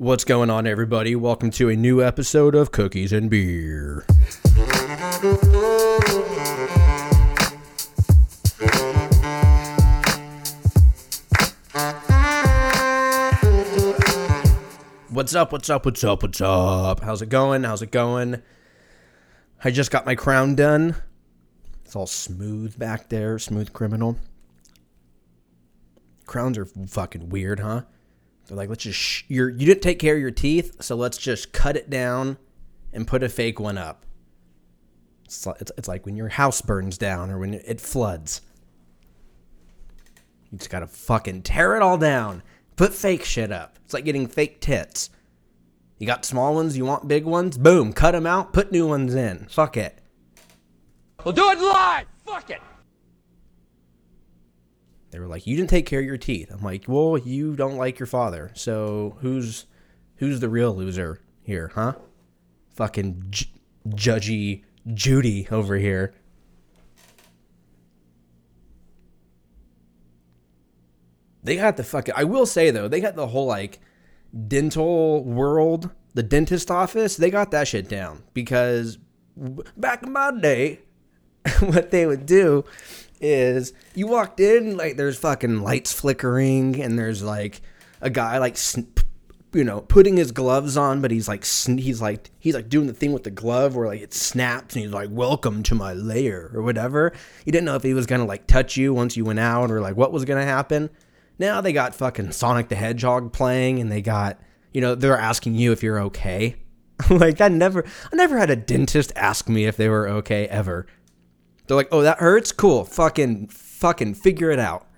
What's going on, everybody? Welcome to a new episode of Cookies and Beer. What's up? What's up? What's up? What's up? How's it going? How's it going? I just got my crown done. It's all smooth back there, smooth criminal. Crowns are fucking weird, huh? They're like, let's just sh- you're you didn't take care of your teeth, so let's just cut it down and put a fake one up. It's like, it's, it's like when your house burns down or when it floods. You just gotta fucking tear it all down. Put fake shit up. It's like getting fake tits. You got small ones, you want big ones? Boom, cut them out, put new ones in. Fuck it. We'll do it live. Fuck it. They were like, "You didn't take care of your teeth." I'm like, "Well, you don't like your father, so who's who's the real loser here, huh? Fucking judgy Judy over here." They got the fucking. I will say though, they got the whole like dental world, the dentist office. They got that shit down because back in my day, what they would do is you walked in like there's fucking lights flickering and there's like a guy like you know putting his gloves on but he's like he's like he's like doing the thing with the glove where like it snaps and he's like welcome to my lair or whatever. You didn't know if he was gonna like touch you once you went out or like what was gonna happen. Now they got fucking sonic the hedgehog playing and they got you know they're asking you if you're okay. Like i never i never had a dentist ask me if they were okay ever they're like, oh, that hurts? Cool. Fucking, fucking figure it out.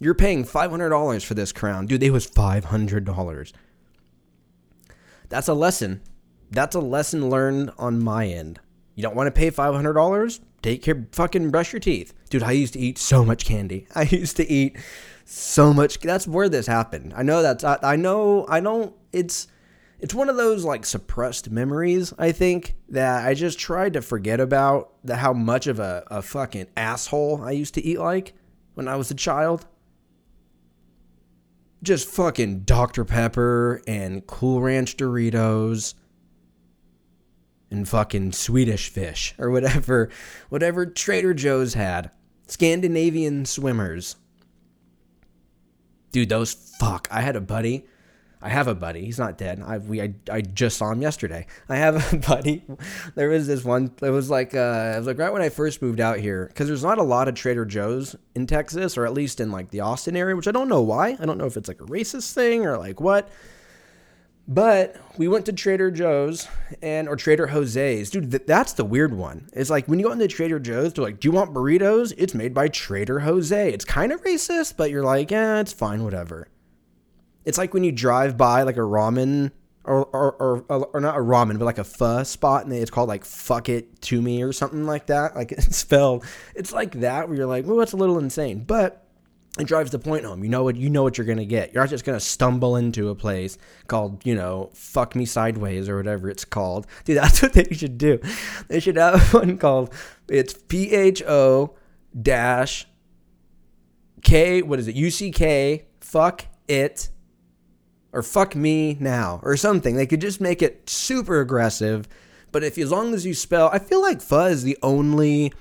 You're paying $500 for this crown. Dude, it was $500. That's a lesson. That's a lesson learned on my end. You don't want to pay $500? Take care, fucking brush your teeth. Dude, I used to eat so much candy. I used to eat so much. That's where this happened. I know that's, I, I know, I don't, it's, it's one of those like suppressed memories, I think, that I just tried to forget about the, how much of a, a fucking asshole I used to eat like when I was a child. Just fucking Dr. Pepper and Cool Ranch Doritos and fucking Swedish fish or whatever, whatever Trader Joe's had. Scandinavian swimmers. Dude, those fuck. I had a buddy I have a buddy. He's not dead. I we I, I just saw him yesterday. I have a buddy. There was this one. It was like uh, it was like right when I first moved out here because there's not a lot of Trader Joe's in Texas or at least in like the Austin area, which I don't know why. I don't know if it's like a racist thing or like what. But we went to Trader Joe's and or Trader Jose's, dude. Th- that's the weird one. It's like when you go into Trader Joe's, they're like, "Do you want burritos?" It's made by Trader Jose. It's kind of racist, but you're like, "Yeah, it's fine, whatever." It's like when you drive by like a ramen or or, or, or not a ramen, but like a pho spot, and it's called like "fuck it to me" or something like that. Like it's spelled. It's like that where you're like, well, that's a little insane, but it drives the point home. You know what you know what you're gonna get. You're not just gonna stumble into a place called, you know, fuck me sideways or whatever it's called. Dude, that's what they should do. They should have one called it's P H O dash K what is it? U C K fuck it or fuck me now or something. They could just make it super aggressive. But if as long as you spell, I feel like is the only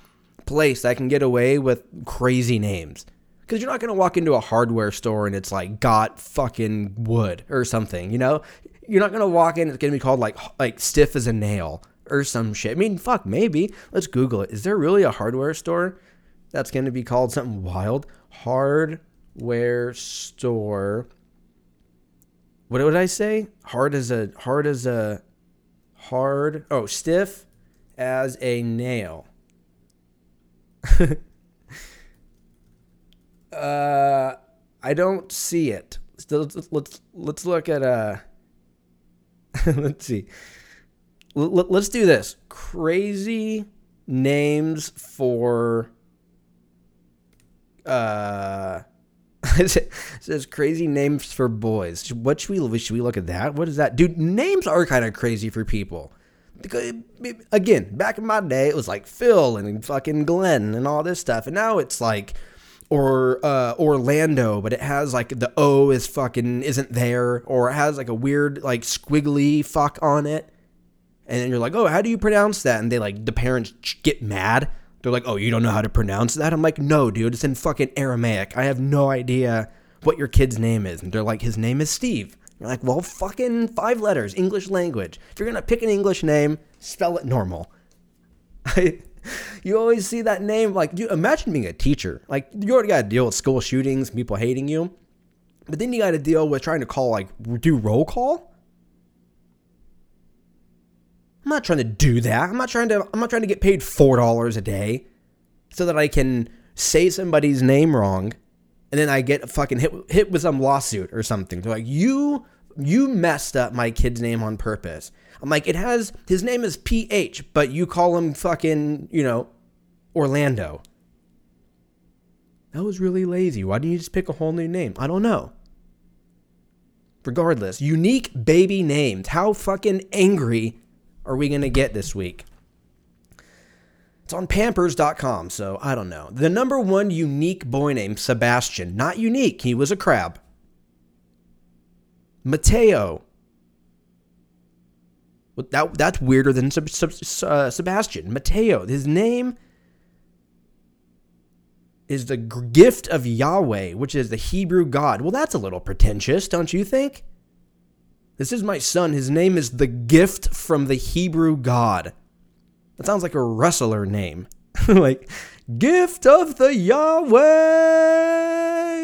place that can get away with crazy names. Because you're not going to walk into a hardware store and it's like got fucking wood or something, you know? You're not going to walk in, it's going to be called like like stiff as a nail or some shit. I mean, fuck, maybe. Let's Google it. Is there really a hardware store that's going to be called something wild? Hardware store what would I say? Hard as a hard as a hard oh stiff as a nail. uh, I don't see it. Let's let's, let's look at uh. let's see. let's do this. Crazy names for uh says crazy names for boys. What should we should we look at that? What is that, dude? Names are kind of crazy for people. Again, back in my day, it was like Phil and fucking Glenn and all this stuff, and now it's like or uh, Orlando, but it has like the O is fucking isn't there, or it has like a weird like squiggly fuck on it. And you're like, oh, how do you pronounce that? And they like the parents get mad. They're like, oh, you don't know how to pronounce that? I'm like, no, dude, it's in fucking Aramaic. I have no idea what your kid's name is. And they're like, his name is Steve. You're like, well, fucking five letters, English language. If you're gonna pick an English name, spell it normal. I, you always see that name. Like, dude, imagine being a teacher. Like, you already got to deal with school shootings, people hating you. But then you got to deal with trying to call, like, do roll call. I'm not trying to do that. I'm not trying to. I'm not trying to get paid four dollars a day so that I can say somebody's name wrong, and then I get fucking hit hit with some lawsuit or something. They're like, you you messed up my kid's name on purpose. I'm like, it has his name is PH, but you call him fucking, you know, Orlando. That was really lazy. Why didn't you just pick a whole new name? I don't know. Regardless, unique baby names. How fucking angry are we going to get this week? It's on pampers.com, so I don't know. The number one unique boy name, Sebastian. Not unique, he was a crab. Mateo. That, that's weirder than uh, Sebastian. Mateo. His name is the gift of Yahweh, which is the Hebrew God. Well, that's a little pretentious, don't you think? This is my son. His name is the gift from the Hebrew God. That sounds like a wrestler name. like, gift of the Yahweh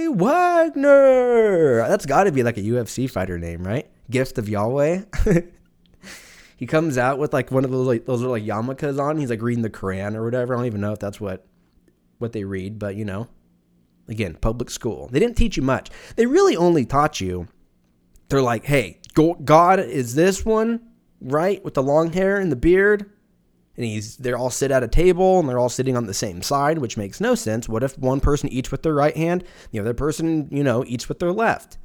Wagner. That's got to be like a UFC fighter name, right? Gift of Yahweh. he comes out with like one of those like those are like yarmulkes on. He's like reading the Quran or whatever. I don't even know if that's what what they read, but you know, again, public school. They didn't teach you much. They really only taught you. They're like, hey, God is this one, right, with the long hair and the beard, and he's they're all sit at a table and they're all sitting on the same side, which makes no sense. What if one person eats with their right hand, the other person, you know, eats with their left?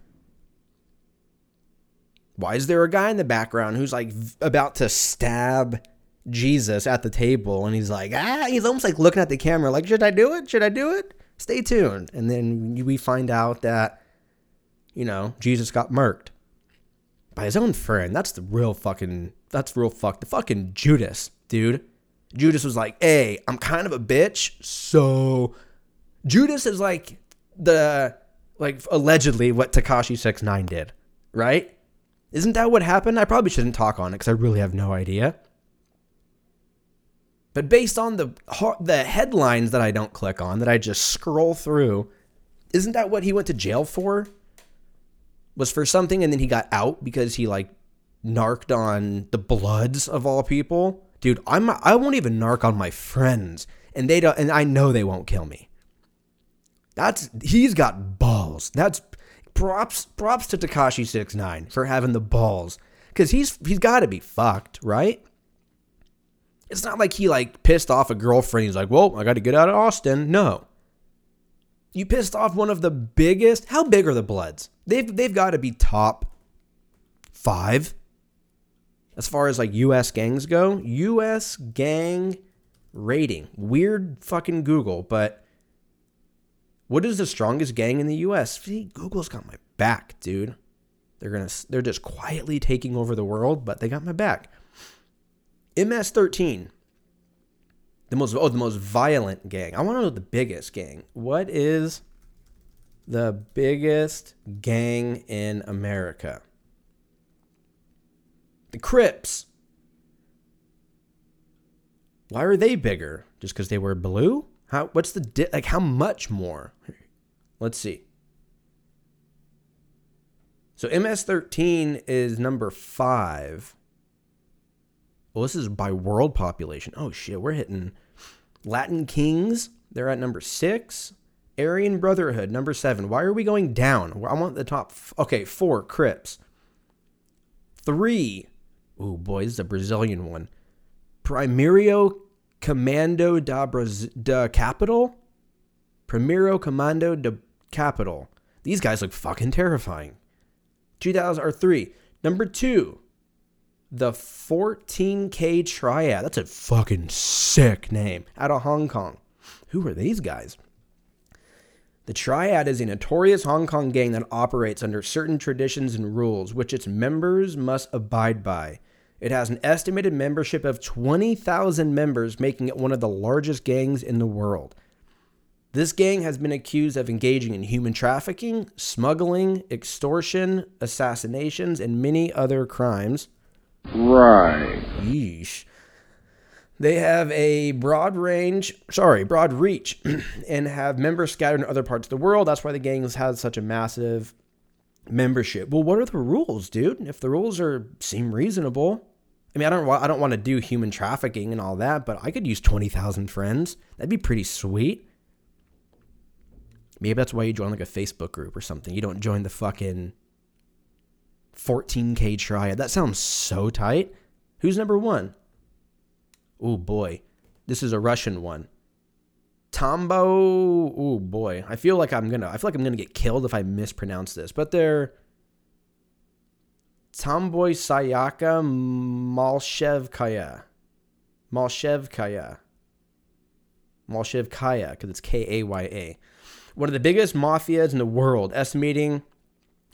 Why is there a guy in the background who's like about to stab Jesus at the table and he's like, ah, he's almost like looking at the camera, like, should I do it? Should I do it? Stay tuned. And then we find out that, you know, Jesus got murked by his own friend. That's the real fucking, that's real fuck. The fucking Judas dude. Judas was like, hey, I'm kind of a bitch. So Judas is like the, like allegedly what Tekashi Six Nine did, right? Isn't that what happened? I probably shouldn't talk on it because I really have no idea. But based on the the headlines that I don't click on, that I just scroll through, isn't that what he went to jail for? Was for something and then he got out because he like narked on the Bloods of all people dude, I'm I won't even narc on my friends, and they don't, and I know they won't kill me. That's he's got balls. That's props props to Tekashi Six Nine for having the balls, because he's he's got to be fucked, right? It's not like he like pissed off a girlfriend. He's like, well, I got to get out of Austin. No. You pissed off one of the biggest. How big are the Bloods? They've they've got to be top five as far as like US gangs go, US gang rating. Weird fucking Google, but what is the strongest gang in the US? See, Google's got my back, dude. They're going to they're just quietly taking over the world, but they got my back. MS13. The most oh, the most violent gang. I want to know the biggest gang. What is the biggest gang in America? The Crips. Why are they bigger? Just because they wear blue? How? What's the di- like? How much more? Let's see. So MS13 is number five. Well, this is by world population. Oh shit, we're hitting Latin Kings. They're at number six. Aryan Brotherhood, number seven. Why are we going down? I want the top. F- okay, four Crips. Three. Three Oh boy, this is a Brazilian one. Primeiro Comando da, Braz- da Capital? Primeiro Comando da Capital. These guys look fucking terrifying. 2000 or 3. Number 2. The 14K Triad. That's a fucking sick name. Out of Hong Kong. Who are these guys? The Triad is a notorious Hong Kong gang that operates under certain traditions and rules, which its members must abide by. It has an estimated membership of 20,000 members, making it one of the largest gangs in the world. This gang has been accused of engaging in human trafficking, smuggling, extortion, assassinations, and many other crimes. Right. Yeesh. They have a broad range, sorry, broad reach, and have members scattered in other parts of the world. That's why the gangs has such a massive membership. Well, what are the rules, dude? If the rules are seem reasonable, I mean, I don't I don't want to do human trafficking and all that, but I could use twenty thousand friends. That'd be pretty sweet. Maybe that's why you join like a Facebook group or something. You don't join the fucking 14k triad. That sounds so tight. Who's number one? Oh boy, this is a Russian one. Tombo. Oh boy, I feel like I'm gonna. I feel like I'm gonna get killed if I mispronounce this. But they're Tomboy Sayaka Malshevkaya. Malshevkaya. Malshevkaya, because it's K A Y A. One of the biggest mafias in the world, estimating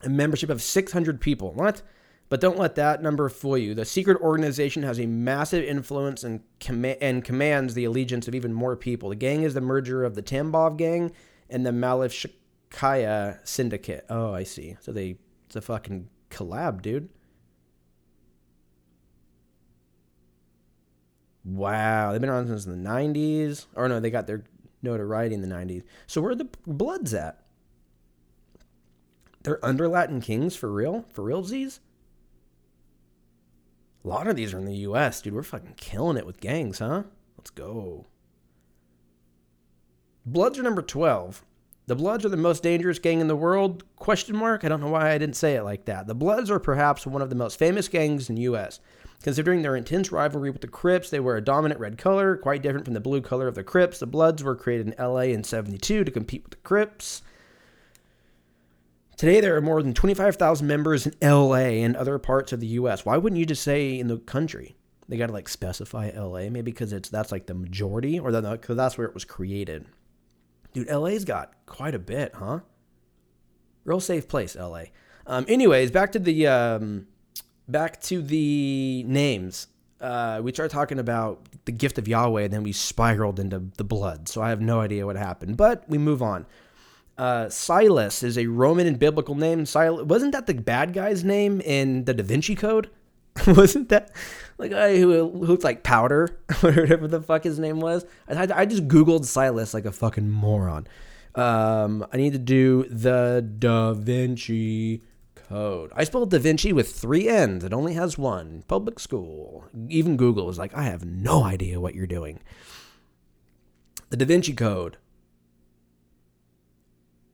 a membership of 600 people. What? But don't let that number fool you. The secret organization has a massive influence and, com- and commands the allegiance of even more people. The gang is the merger of the Tambov gang and the Malivshkaya syndicate. Oh, I see. So they it's a fucking collab, dude. Wow, they've been around since the 90s. Or no, they got their notoriety in the 90s. So where are the Bloods at? They're under Latin Kings for real? For real, realsies? A lot of these are in the US, dude. We're fucking killing it with gangs, huh? Let's go. Bloods are number 12. The Bloods are the most dangerous gang in the world? Question mark. I don't know why I didn't say it like that. The Bloods are perhaps one of the most famous gangs in the US. Considering their intense rivalry with the Crips, they wear a dominant red color, quite different from the blue color of the Crips. The Bloods were created in LA in 72 to compete with the Crips. Today, there are more than 25,000 members in LA and other parts of the US. Why wouldn't you just say in the country? They got to like specify LA, maybe because it's that's like the majority, or because that's where it was created. Dude, LA's got quite a bit, huh? Real safe place, LA. Um, anyways, back to the um, back to the names. Uh, we started talking about the gift of Yahweh, and then we spiraled into the blood. So I have no idea what happened, but we move on. Uh, Silas is a Roman and biblical name. Silas wasn't that the bad guy's name in the Da Vinci Code? wasn't that the guy who looked like powder, or whatever the fuck his name was? I, I just googled Silas like a fucking moron. Um, I need to do the Da Vinci Code. I spelled Da Vinci with three N's. It only has one. Public school. Even Google was like, I have no idea what you're doing. The Da Vinci Code.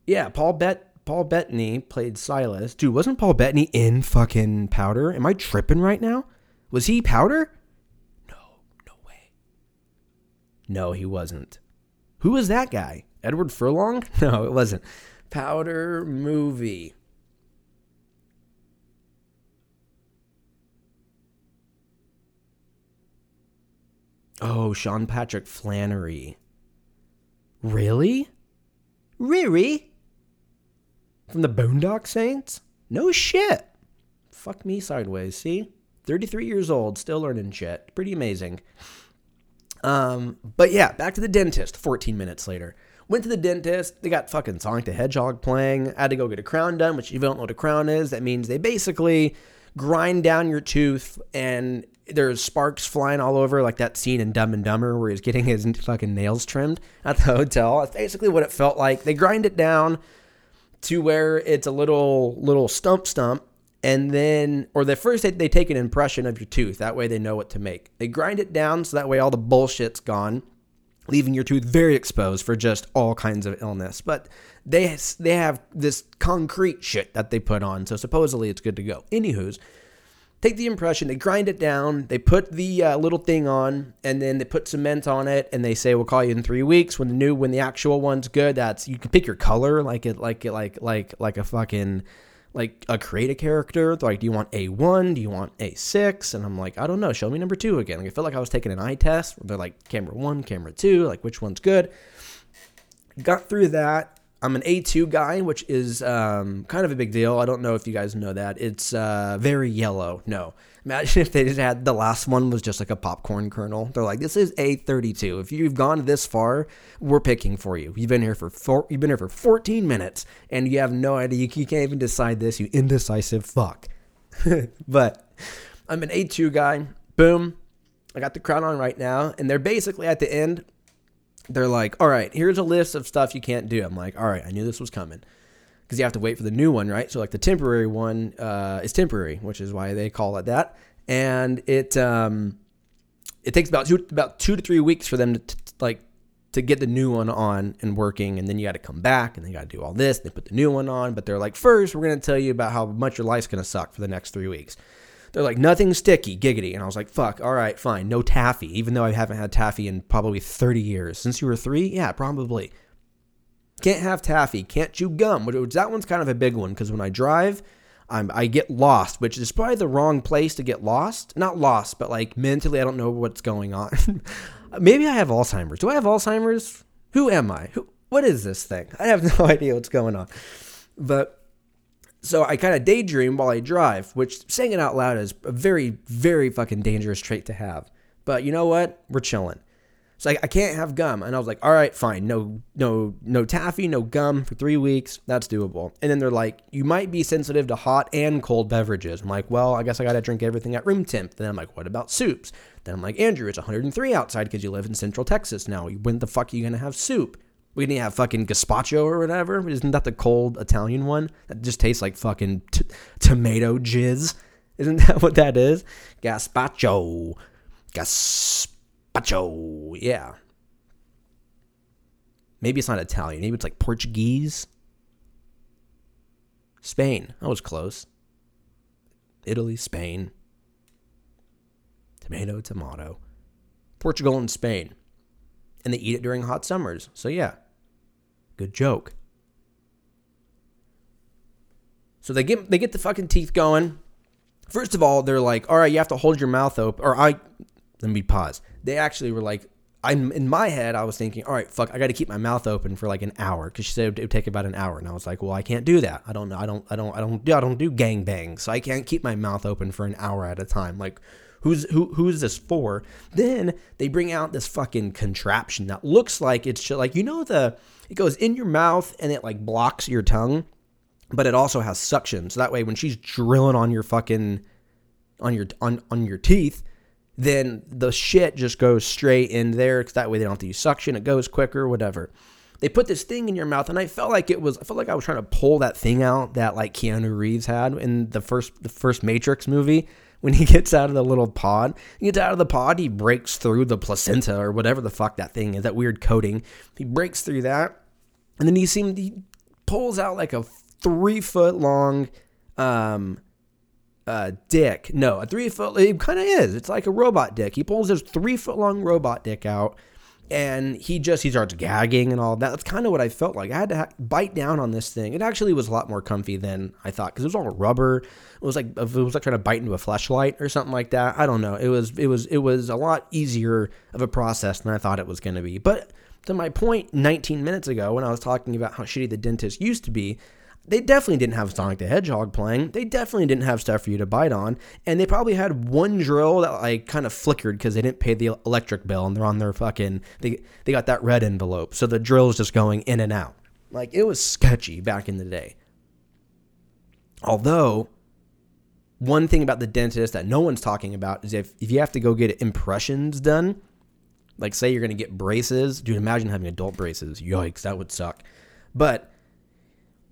Yeah, Paul Bet Paul Bettany played Silas. Dude, wasn't Paul Bettany in fucking Powder? Am I tripping right now? Was he Powder? No, no way. No, he wasn't. Who was that guy? Edward Furlong? No, it wasn't. Powder movie. Oh, Sean Patrick Flanery. Really? Really? From the Boondock Saints? No shit. Fuck me sideways, see? 33 years old, still learning shit. Pretty amazing. Um, but yeah, back to the dentist 14 minutes later. Went to the dentist. They got fucking Sonic the Hedgehog playing. I had to go get a crown done, which if you don't know what a crown is, that means they basically grind down your tooth and there's sparks flying all over, like that scene in Dumb and Dumber where he's getting his fucking nails trimmed at the hotel. That's basically what it felt like. They grind it down to where it's a little little stump stump, and then or the first they, they take an impression of your tooth. That way they know what to make. They grind it down so that way all the bullshit's gone, leaving your tooth very exposed for just all kinds of illness. But they they have this concrete shit that they put on, so supposedly it's good to go. Anywho's take the impression, they grind it down, they put the uh, little thing on, and then they put cement on it, and they say we'll call you in three weeks when the new when the actual one's good. That's you can pick your color like it like it like like like a fucking like a create a character. They're Like, do you want a one? Do you want a six? And I'm like, I don't know. Show me number two again. Like, I felt like I was taking an eye test. They're like camera one, camera two. Like, which one's good? Got through that. I'm an A2 guy, which is um, kind of a big deal. I don't know if you guys know that. It's uh, very yellow. No. Imagine if they just had the last one was just like a popcorn kernel. They're like, this is A32. If you've gone this far, we're picking for you. You've been here for four, you've been here for 14 minutes, and you have no idea. You, you can't even decide this. You indecisive fuck. but I'm an A2 guy. Boom. I got the crown on right now, and they're basically at the end they're like, all right, here's a list of stuff you can't do. I'm like, all right, I knew this was coming because you have to wait for the new one, right? So like the temporary one uh, is temporary, which is why they call it that, and it um, it takes about two about two to three weeks for them to like to get the new one on and working, and then you got to come back and they got to do all this. They put the new one on, but they're like, first, we're gonna tell you about how much your life's gonna suck for the next three weeks. They're like, nothing sticky, giggity. And I was like, fuck, all right, fine. No taffy, even though I haven't had taffy in probably 30 years. Since you were three? Yeah, probably. Can't have taffy. Can't chew gum. Which, that one's kind of a big one because when I drive, I'm, I get lost, which is probably the wrong place to get lost. Not lost, but like mentally, I don't know what's going on. Maybe I have Alzheimer's. Do I have Alzheimer's? Who am I? Who, what is this thing? I have no idea what's going on. But so I kind of daydream while I drive, which saying it out loud is a very, very fucking dangerous trait to have. But you know what? We're chilling. So I, I can't have gum, and I was like, all right, fine, no, no, no taffy, no gum for three weeks. That's doable. And then they're like, you might be sensitive to hot and cold beverages. I'm like, well, I guess I got to drink everything at room temp. Then I'm like, what about soups? Then I'm like, Andrew, it's 103 outside because you live in Central Texas now. When the fuck are you gonna have soup? We didn't have fucking gazpacho or whatever. Isn't that the cold Italian one that just tastes like fucking t- tomato jizz? Isn't that what that is? Gazpacho. Gazpacho. Yeah. Maybe it's not Italian. Maybe it's like Portuguese. Spain. That was close. Italy, Spain. Tomato, tomato. Portugal and Spain. And they eat it during hot summers. So, yeah, Good joke. So they get they get the fucking teeth going. First of all, they're like, "All right, you have to hold your mouth open." Or I, let me pause. They actually were like, "I'm in my head. I was thinking, all right, fuck, I got to keep my mouth open for like an hour because she said it would take about an hour." And I was like, "Well, I can't do that. I don't know. I don't. I don't. I don't do. I don't do gang bangs. So I can't keep my mouth open for an hour at a time. Like, Who's who? Who's this for? Then they bring out this fucking contraption that looks like it's just like you know the it goes in your mouth and it like blocks your tongue, but it also has suction. So that way, when she's drilling on your fucking on your on on your teeth, then the shit just goes straight in there. Because that way, they don't have to use suction. It goes quicker, whatever. They put this thing in your mouth, and I felt like it was. I felt like I was trying to pull that thing out that like Keanu Reeves had in the first the first Matrix movie when he gets out of the little pod. He gets out of the pod, he breaks through the placenta or whatever the fuck that thing is, that weird coating. He breaks through that, and then he seemed he pulls out like a three foot long um uh dick. No, a three foot it kind of is. It's like a robot dick. He pulls his three foot long robot dick out and he just he starts gagging and all that. That's kind of what I felt like. I had to ha- bite down on this thing. It actually was a lot more comfy than I thought because it was all rubber. It was like it was like trying to bite into a flashlight or something like that. I don't know. It was it was it was a lot easier of a process than I thought it was going to be. But to my point 19 minutes ago when I was talking about how shitty the dentist used to be, they definitely didn't have Sonic the Hedgehog playing. They definitely didn't have stuff for you to bite on. And they probably had one drill that like kind of flickered because they didn't pay the electric bill and they're on their fucking they they got that red envelope. So the drill's just going in and out. Like it was sketchy back in the day. Although one thing about the dentist that no one's talking about is if, if you have to go get impressions done, like say you're gonna get braces, dude, imagine having adult braces. Yikes, that would suck. But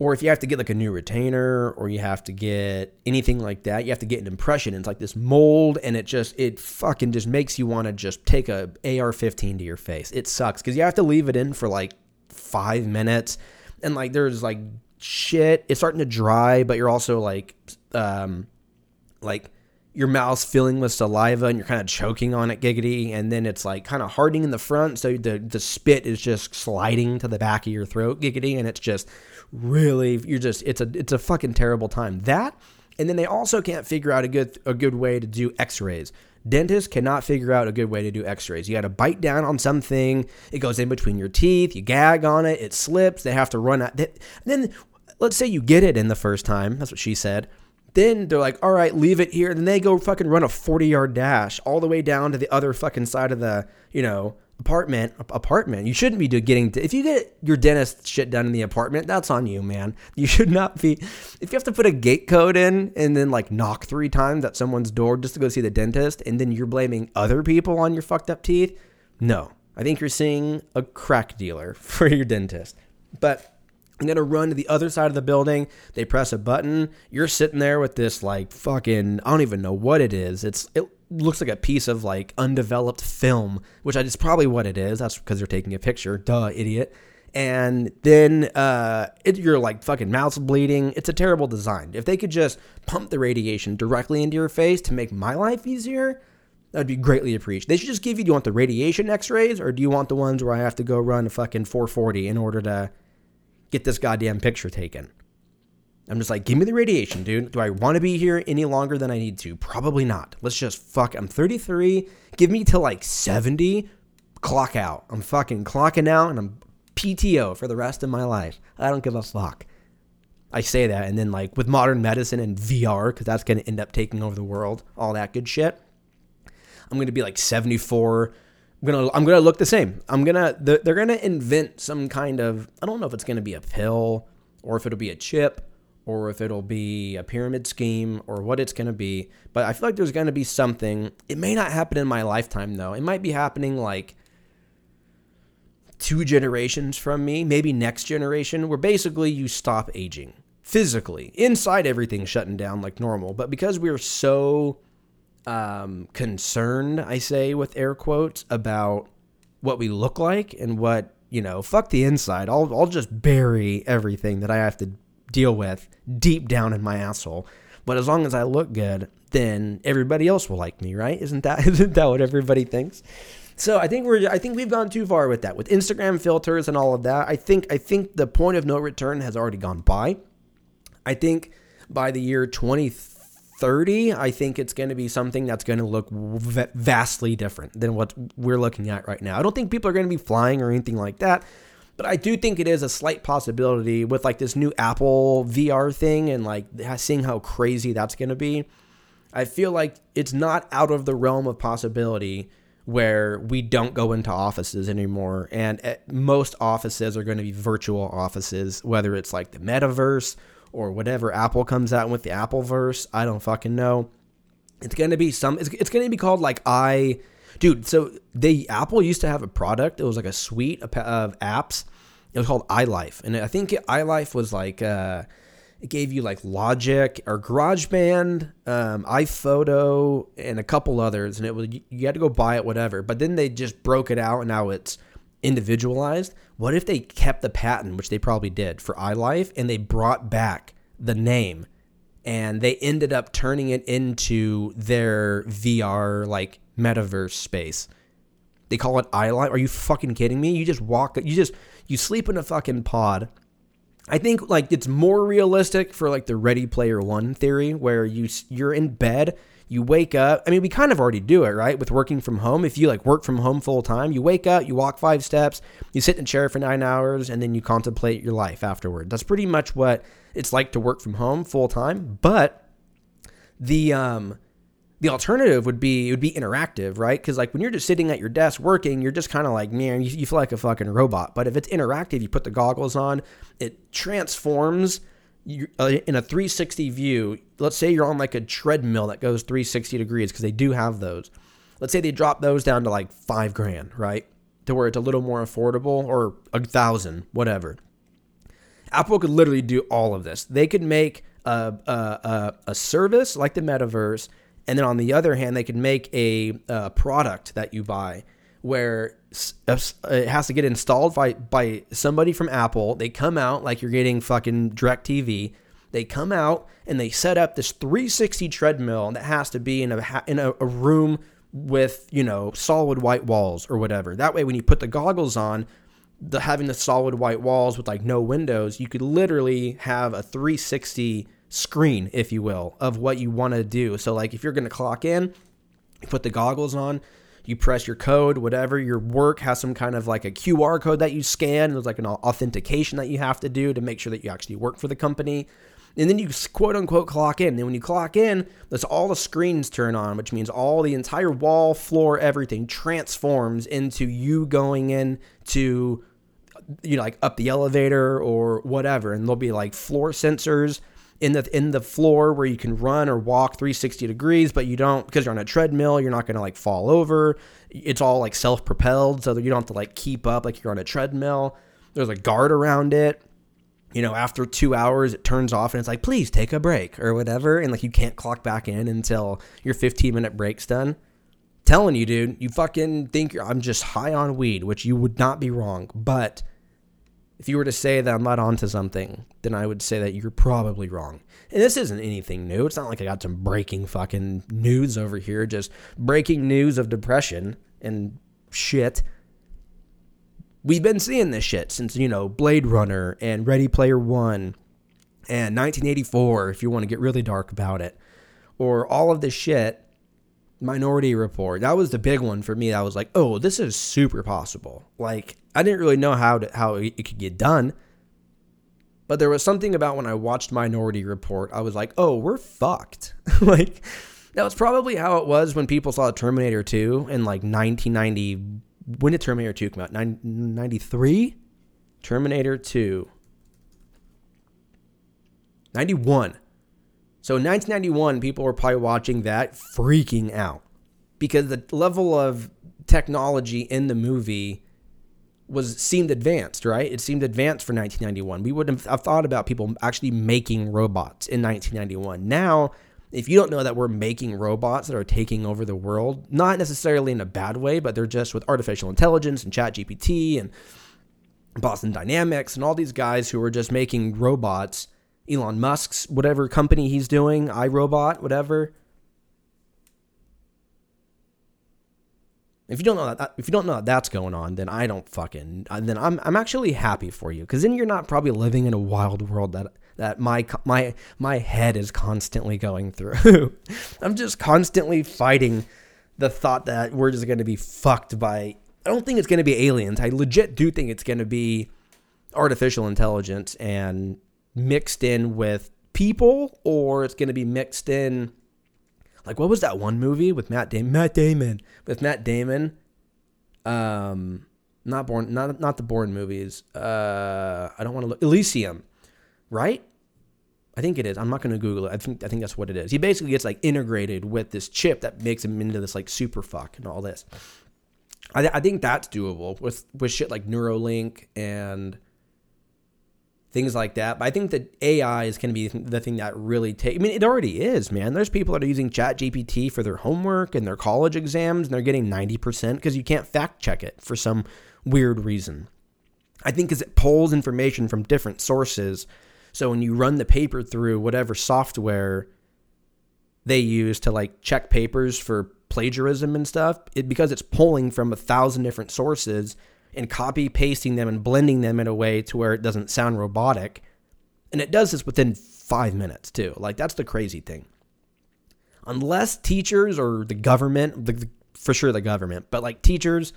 or if you have to get like a new retainer or you have to get anything like that, you have to get an impression. It's like this mold and it just, it fucking just makes you want to just take a AR 15 to your face. It sucks because you have to leave it in for like five minutes and like there's like shit. It's starting to dry, but you're also like, um, like, your mouth's filling with saliva and you're kind of choking on it giggity and then it's like kind of hardening in the front so the the spit is just sliding to the back of your throat giggity and it's just really you're just it's a it's a fucking terrible time that and then they also can't figure out a good a good way to do x-rays Dentists cannot figure out a good way to do x rays. You got to bite down on something, it goes in between your teeth, you gag on it, it slips, they have to run out. Then, let's say you get it in the first time, that's what she said. Then they're like, all right, leave it here. Then they go fucking run a 40 yard dash all the way down to the other fucking side of the, you know, apartment apartment. You shouldn't be getting if you get your dentist shit done in the apartment that's on you man. You should not be if you have to put a gate code in and then like knock three times at someone's door just to go see the dentist and then you're blaming other people on your fucked up teeth no. I think you're seeing a crack dealer for your dentist. But I'm gonna run to the other side of the building. They press a button. You're sitting there with this like fucking I don't even know what it is. It's it looks like a piece of like undeveloped film, which is probably what it is. That's because they're taking a picture. Duh, idiot. And then uh, it, you're like fucking mouth's bleeding. It's a terrible design. If they could just pump the radiation directly into your face to make my life easier, that'd be greatly appreciated. They should just give you. Do you want the radiation X-rays or do you want the ones where I have to go run a fucking 440 in order to get this goddamn picture taken? I'm just like, give me the radiation, dude. Do I want to be here any longer than I need to? Probably not. Let's just fuck. I'm 33. Give me till like 70. Clock out. I'm fucking clocking out and I'm PTO for the rest of my life. I don't give a fuck. I say that, and then like with modern medicine and VR, because that's gonna end up taking over the world, all that good shit. I'm gonna be like 74. Gonna I'm gonna look the same. I'm gonna they're gonna invent some kind of I don't know if it's gonna be a pill or if it'll be a chip or if it'll be a pyramid scheme or what it's to be. But I feel like there's to be something. It may not happen in my lifetime, though. It might be happening like two generations from me, maybe next generation, where basically you stop aging physically. Inside, everything's shutting down like normal. But because we're so um, concerned, I say with air quotes, about what we look like and what you know, fuck the inside. I'll I'll just bury everything that I have to deal with deep down in my asshole. But as long as I look good, then everybody else will like me, right? Isn't that isn't that what everybody thinks? So I think we're I think we've gone too far with that. With Instagram filters and all of that, I think I think the point of no return has already gone by. I think by the year 2030, I think it's going to be something that's going to look v- vastly different than what we're looking at right now. I don't think people are going to be flying or anything like that. But I do think it is a slight possibility with like this new Apple VR thing and like seeing how crazy that's going to be. I feel like it's not out of the realm of possibility where we don't go into offices anymore. And eh, most offices are going to be virtual offices, whether it's like the metaverse or whatever Apple comes out with the Appleverse. I don't fucking know. It's to be some, it's, it's to be called like I dude. So they Apple used to have a product. It was like a suite of, of apps. It was called iLife, and I think iLife was like uh, it gave you like Logic or GarageBand, um, iPhoto, and a couple others, and it was you had to go buy it, whatever. But then they just broke it out, and now it's individualized. What if they kept the patent, which they probably did for iLife, and they brought back the name and they ended up turning it into their VR like metaverse space. They call it iLife. Are you fucking kidding me? You just walk, you just you sleep in a fucking pod. I think like it's more realistic for like the Ready Player One theory, where you you're in bed, you wake up. I mean, we kind of already do it, right? With working from home. If you like work from home full time, you wake up, you walk five steps, you sit in a chair for nine hours, and then you contemplate your life afterward. That's pretty much what it's like to work from home full time. But the um the alternative would be it would be interactive, right? Because like when you're just sitting at your desk working, you're just kind of like man, you, you, feel like a fucking robot. But if it's interactive, you put the goggles on, it transforms you, uh, in a 360 view. Let's say you're on like a treadmill that goes 360 degrees because they do have those. Let's say they drop those down to like five grand, right? To where it's a little more affordable or a thousand, whatever. Apple could literally do all of this. They could make a, a, a, a service like the metaverse and then on the other hand, they could make a, a product that you buy where Uh, it has to get installed by, by somebody from Apple. They come out like you're getting fucking DirecTV. They come out and they set up this 360 treadmill that has to be in a in a, a room with you know solid white walls or whatever. That way, when you put the goggles on, the having the solid white walls with like no windows, you could literally have a 360 screen, if you will, of what you want to do. So, like, if you're to clock in, You put the goggles on, you press your code, whatever. Your work has some kind of like a QR code that you scan. There's like an authentication that you have to do to make sure that you actually work for the company. And then you quote unquote clock in. And when you clock in, that's all the screens turn on, which means all the entire wall, floor, everything transforms into you going in to you know like up the elevator or whatever and there'll be like floor sensors in the in the floor where you can run or walk 360 degrees but you don't because you're on a treadmill you're not going to like fall over. It's all like self-propelled so that you don't have to like keep up like you're on a treadmill. There's a guard around it. You know after two hours it turns off and it's like please take a break or whatever and like you can't clock back in until your 15 minute break's done. Telling you dude you fucking think i'm just high on weed which you would not be wrong but if you were to say that I'm not onto something, then I would say that you're probably wrong. And this isn't anything new. It's not like I got some breaking fucking news over here, just breaking news of depression and shit. We've been seeing this shit since, you know, Blade Runner and Ready Player One and 1984, if you want to get really dark about it, or all of this shit Minority Report. That was the big one for me. I was like, oh, this is super possible. Like, I didn't really know how to, how it could get done. But there was something about when I watched Minority Report, I was like, oh, we're fucked. like, that was probably how it was when people saw Terminator 2 in like 1990. When did Terminator 2 come out? 93? Terminator 2. 91. So in 1991, people were probably watching that freaking out because the level of technology in the movie was seemed advanced, right? It seemed advanced for 1991. We wouldn't have thought about people actually making robots in 1991. Now, if you don't know that we're making robots that are taking over the world, not necessarily in a bad way, but they're just with artificial intelligence and ChatGPT and Boston Dynamics and all these guys who are just making robots Elon Musk's whatever company he's doing, iRobot, whatever. If you don't know that, if you don't know that that's going on, then I don't fucking. Uh, then I'm I'm actually happy for you because then you're not probably living in a wild world that that my my my head is constantly going through. I'm just constantly fighting the thought that we're just going to be fucked by. I don't think it's going to be aliens. I legit do think it's going to be artificial intelligence and mixed in with people or it's going to be mixed in like what was that one movie with Matt Damon Matt Damon with Matt Damon? Um not Bourne not not the Bourne movies. Uh I don't want to look Elysium right? I think it is. I'm not going to google it. I think I think that's what it is. He basically gets like integrated with this chip that makes him into this like super fuck and all this. I, I think that's doable with with shit like Neuralink and things like that. But I think that AI is going to be the thing that really take. I mean, it already is, man. There's people that are using Chat GPT for their homework and their college exams, and they're getting ninety percent because you can't fact check it for some weird reason. I think because it pulls information from different sources. So when you run the paper through whatever software they use to like check papers for plagiarism and stuff, it because it's pulling from a thousand different sources and copy pasting them and blending them in a way to where it doesn't sound robotic. And it does this within five minutes, too. Like, that's the crazy thing. Unless teachers or the government, the, for sure the government, but like teachers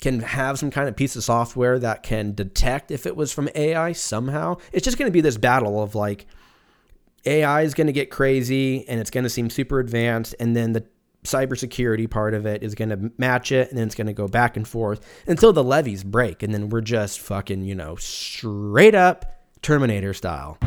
can have some kind of piece of software that can detect if it was from AI somehow, it's just going to be this battle of like, AI is going to get crazy and it's going to seem super advanced, and then the cybersecurity part of it is going to match it and then it's going to go back and forth until the levees break and then we're just fucking, you know, straight up Terminator style.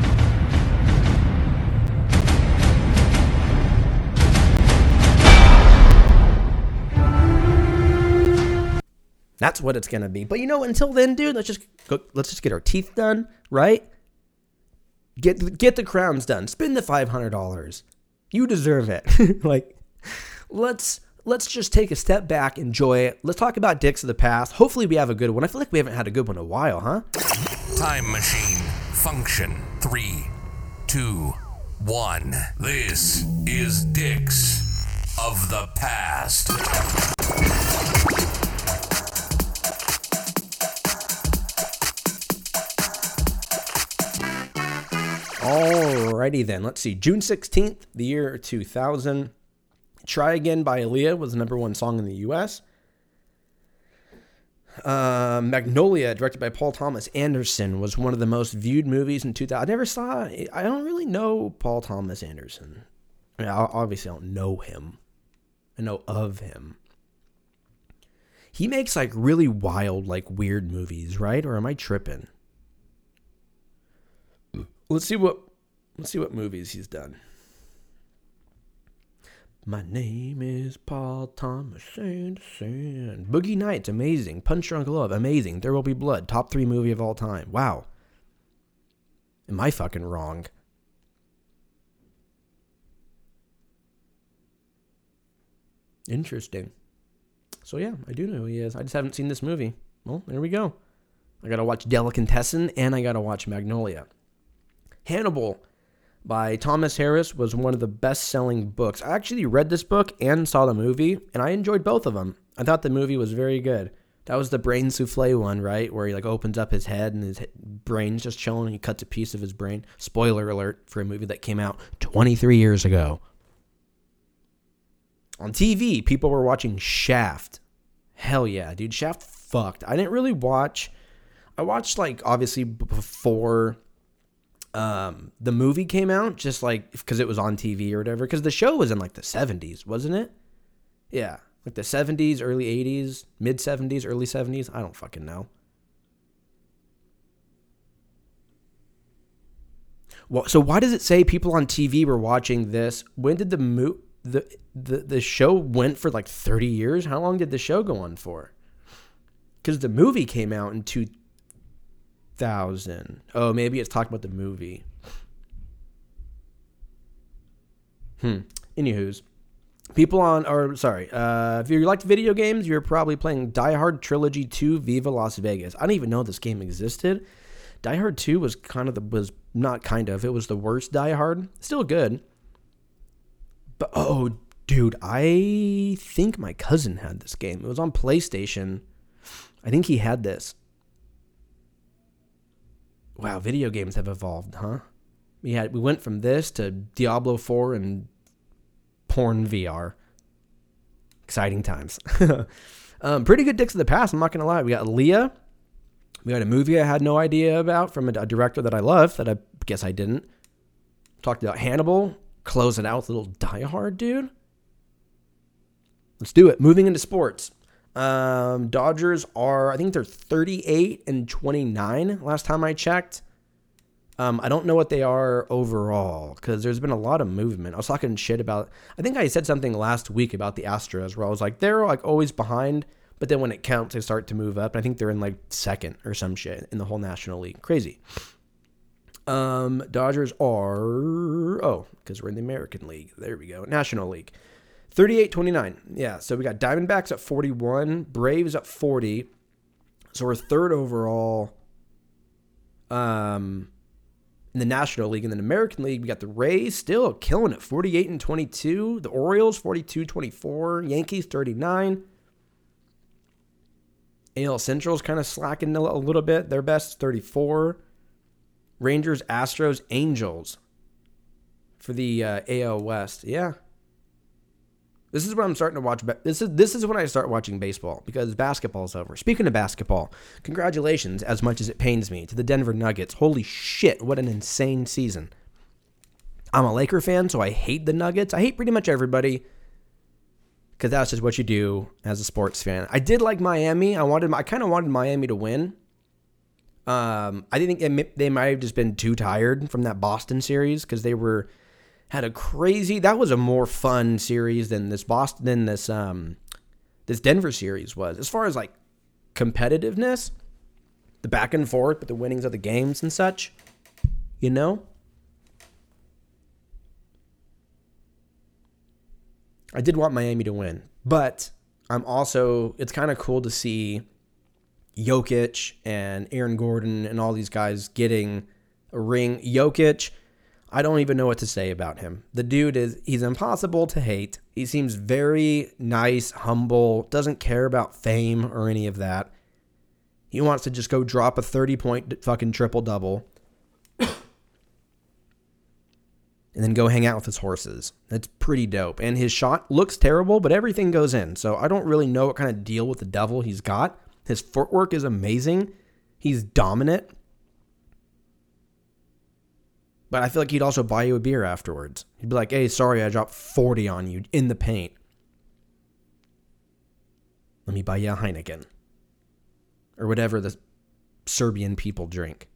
That's what it's going to be. But you know, until then, dude, let's just go, let's just get our teeth done, right? Get get the crowns done. Spend the $500. You deserve it. like let's let's just take a step back, enjoy it. Let's talk about dicks of the past. Hopefully, we have a good one. I feel like we haven't had a good one in a while, huh? Time machine function three, two, one. This is dicks of the past. Alrighty then, let's see. June 16th, the year 2000. Try Again by Aaliyah was the number one song in the US. Uh, Magnolia, directed by Paul Thomas Anderson, was one of the most viewed movies in 2000. I never saw. I don't really know Paul Thomas Anderson. I mean, obviously, don't know him. I know of him. He makes like really wild, like weird movies, right? Or am I tripping? Let's see what let's see what movies he's done. My name is Paul Thomas Anderson. Boogie Nights, amazing. Punch Drunk Love, amazing. There Will Be Blood, top three movie of all time. Wow. Am I fucking wrong? Interesting. So yeah, I do know who he is. I just haven't seen this movie. Well, there we go. I gotta watch Delicatessen and I gotta watch Magnolia. Hannibal by Thomas Harris was one of the best selling books. I actually read this book and saw the movie, and I enjoyed both of them. I thought the movie was very good. That was the brain souffle one, right? Where he like opens up his head and his brain's just chilling. And he cuts a piece of his brain. Spoiler alert for a movie that came out 23 years ago. On TV, people were watching Shaft. Hell yeah, dude. Shaft fucked. I didn't really watch. I watched like obviously before um, the movie came out, just like because it was on TV or whatever. Because the show was in like the 70s, wasn't it? Yeah, like the 70s, early 80s, mid 70s, early 70s. I don't fucking know. Well, so why does it say people on TV were watching this? When did the mo- the the the show went for like 30 years? How long did the show go on for? Because the movie came out in two, thousand. Oh, maybe it's talking about the movie. Hmm. Anywho's, people on, or sorry, uh, if you liked video games, you're probably playing Die Hard Trilogy 2 Viva Las Vegas. I didn't even know this game existed. Die Hard 2 was kind of the, was not kind of, it was the worst Die Hard. Still good. But, oh, dude, I think my cousin had this game. It was on PlayStation. I think he had this. Wow, video games have evolved, huh? We had we went from this to Diablo 4 and porn VR. Exciting times. um, pretty good dicks of the past, I'm not gonna lie. We got Leah. We got a movie I had no idea about from a, director that I love that I guess I didn't. Talked about Hannibal. Close it out with a little Die Hard, dude. Let's do it. Moving into sports. Um, Dodgers are, I think they're 38 and 29 last time I checked. Um, I don't know what they are overall because there's been a lot of movement. I was talking shit about, I think I said something last week about the Astros where I was like, they're like always behind, but then when it counts, they start to move up. And I think they're in like second or some shit in the whole National League. Crazy. Um, Dodgers are, oh, because we're in the American League. There we go. National League. 38 29. Yeah. So we got Diamondbacks at 41, Braves at 40. So we're third overall um, in the National League. And then American League, we got the Rays still killing it 48 and 22. The Orioles 42 24. Yankees 39. AL Central's kind of slacking a little bit. Their best 34. Rangers, Astros, Angels for the uh, AL West. Yeah, this is when I'm starting to watch. This is this is when I start watching baseball because basketball's over. Speaking of basketball, congratulations, as much as it pains me, to the Denver Nuggets. Holy shit, what an insane season! I'm a Laker fan, so I hate the Nuggets. I hate pretty much everybody because that's just what you do as a sports fan. I did like Miami. I wanted, I kind of wanted Miami to win. Um, I think they might have just been too tired from that Boston series because they were had a crazy. That was a more fun series than this Boston than this um this Denver series was. As far as like competitiveness, the back and forth, but the winnings of the games and such, you know. I did want Miami to win, but I'm also it's kind of cool to see Jokic and Aaron Gordon and all these guys getting a ring. Jokic I don't even know what to say about him. The dude is, he's impossible to hate. He seems very nice, humble, doesn't care about fame or any of that. He wants to just go drop a 30 point fucking triple double. and then go hang out with his horses. That's pretty dope. And his shot looks terrible, but everything goes in. So I don't really know what kind of deal with the devil he's got. His footwork is amazing. He's dominant. But I feel like he'd also buy you a beer afterwards. He'd be like, hey, sorry, I dropped 40 on you in the paint. Let me buy you a Heineken. Or whatever the Serbian people drink.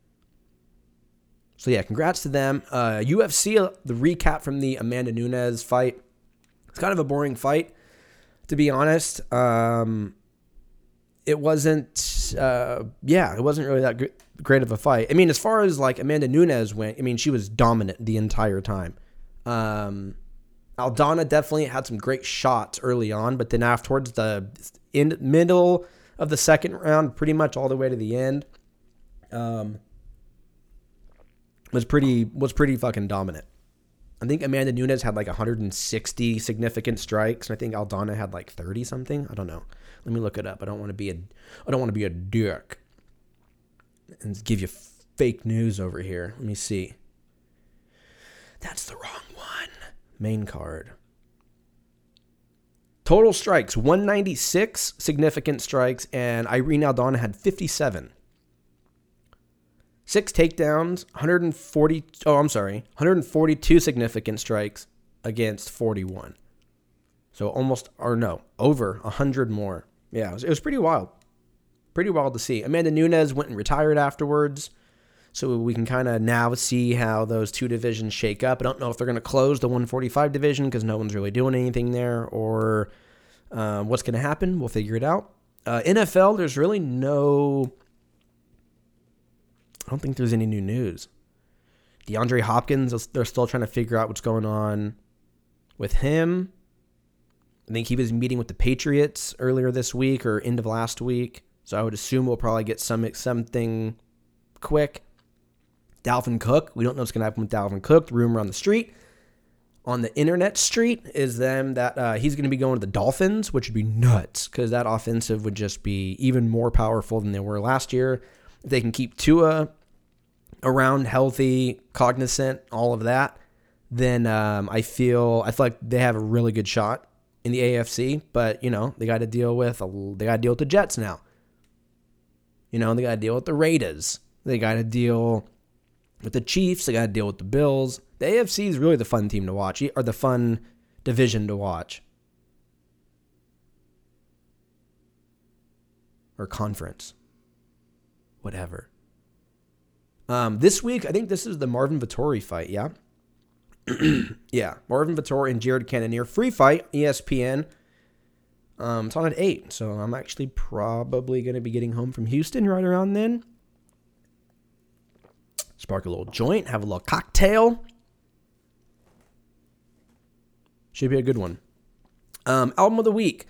So yeah, congrats to them. Uh, UFC, the recap from the Amanda Nunes fight. It's kind of a boring fight, to be honest. Um, it wasn't, uh, yeah, it wasn't really that gr- great of a fight. I mean, as far as like Amanda Nunes went, I mean, she was dominant the entire time. Um, Aldana definitely had some great shots early on, but then afterwards, the in middle of the second round, pretty much all the way to the end, um, was pretty was pretty fucking dominant. I think Amanda Nunes had like 160 significant strikes, and I think Aldana had like 30 something. I don't know. Let me look it up. I don't want to be a I don't want to be a dick and give you fake news over here. Let me see. That's the wrong one. Main card. Total strikes 196 significant strikes, and Irene Aldana had 57. Six takedowns, 140. Oh, I'm sorry, 142 significant strikes against 41. So almost, or no, over 100 more. Yeah, it was, it was pretty wild. Pretty wild to see. Amanda Nunes went and retired afterwards. So we can kind of now see how those two divisions shake up. I don't know if they're going to close the 145 division because no one's really doing anything there or uh, what's going to happen. We'll figure it out. Uh, NFL, there's really no. I don't think there's any new news. DeAndre Hopkins, they're still trying to figure out what's going on with him. I think he was meeting with the Patriots earlier this week or end of last week. So I would assume we'll probably get some something quick. Dalvin Cook, we don't know what's going to happen with Dalvin Cook. The rumor on the street, on the internet street, is them that uh, he's going to be going to the Dolphins, which would be nuts because that offensive would just be even more powerful than they were last year. If they can keep Tua around, healthy, cognizant, all of that, then um, I feel I feel like they have a really good shot in the AFC. But you know they got to deal with they got to deal with the Jets now. You know they got to deal with the Raiders. They got to deal with the Chiefs. They got to deal with the Bills. The AFC is really the fun team to watch, or the fun division to watch, or conference, whatever. Um, this week, I think this is the Marvin Vettori fight. Yeah, yeah, Marvin Vettori and Jared Cannonier free fight, ESPN. Um, it's on at eight, so I'm actually probably going to be getting home from Houston right around then spark a little joint, have a little cocktail. Should be a good one. Um, album of the week.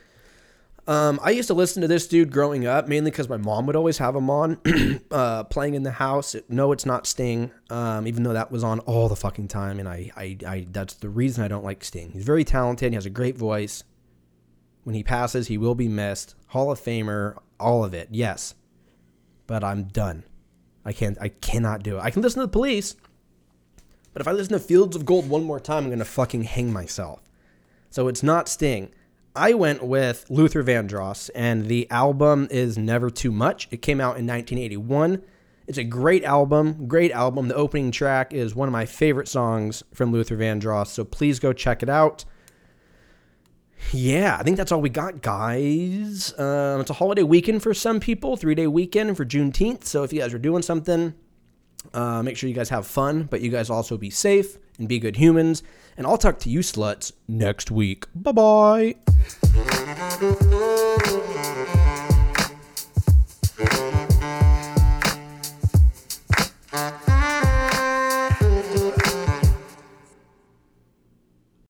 Um, I used to listen to this dude growing up, mainly because my mom would always have him on, uh, playing in the house. No, it's not Sting, um, even though that was on all the fucking time, and I, I, I, that's the reason I don't like Sting. He's very talented. He has a great voice. When he passes, he will be missed. Hall of Famer, all of it, yes. But I'm done. I can't. I cannot do it. I can listen to the police, but if I listen to Fields of Gold one more time, I'm gonna fucking hang myself. So it's not Sting. I went with Luther Vandross, and the album is Never Too Much. It came out in 1981. It's a great album, great album. The opening track is one of my favorite songs from Luther Vandross, so please go check it out yeah, I think that's all we got, guys. Um, it's a holiday weekend for some people, three day weekend for Juneteenth. So if you guys are doing something, uh, make sure you guys have fun, but you guys also be safe and be good humans. And I'll talk to you sluts next week. Bye bye.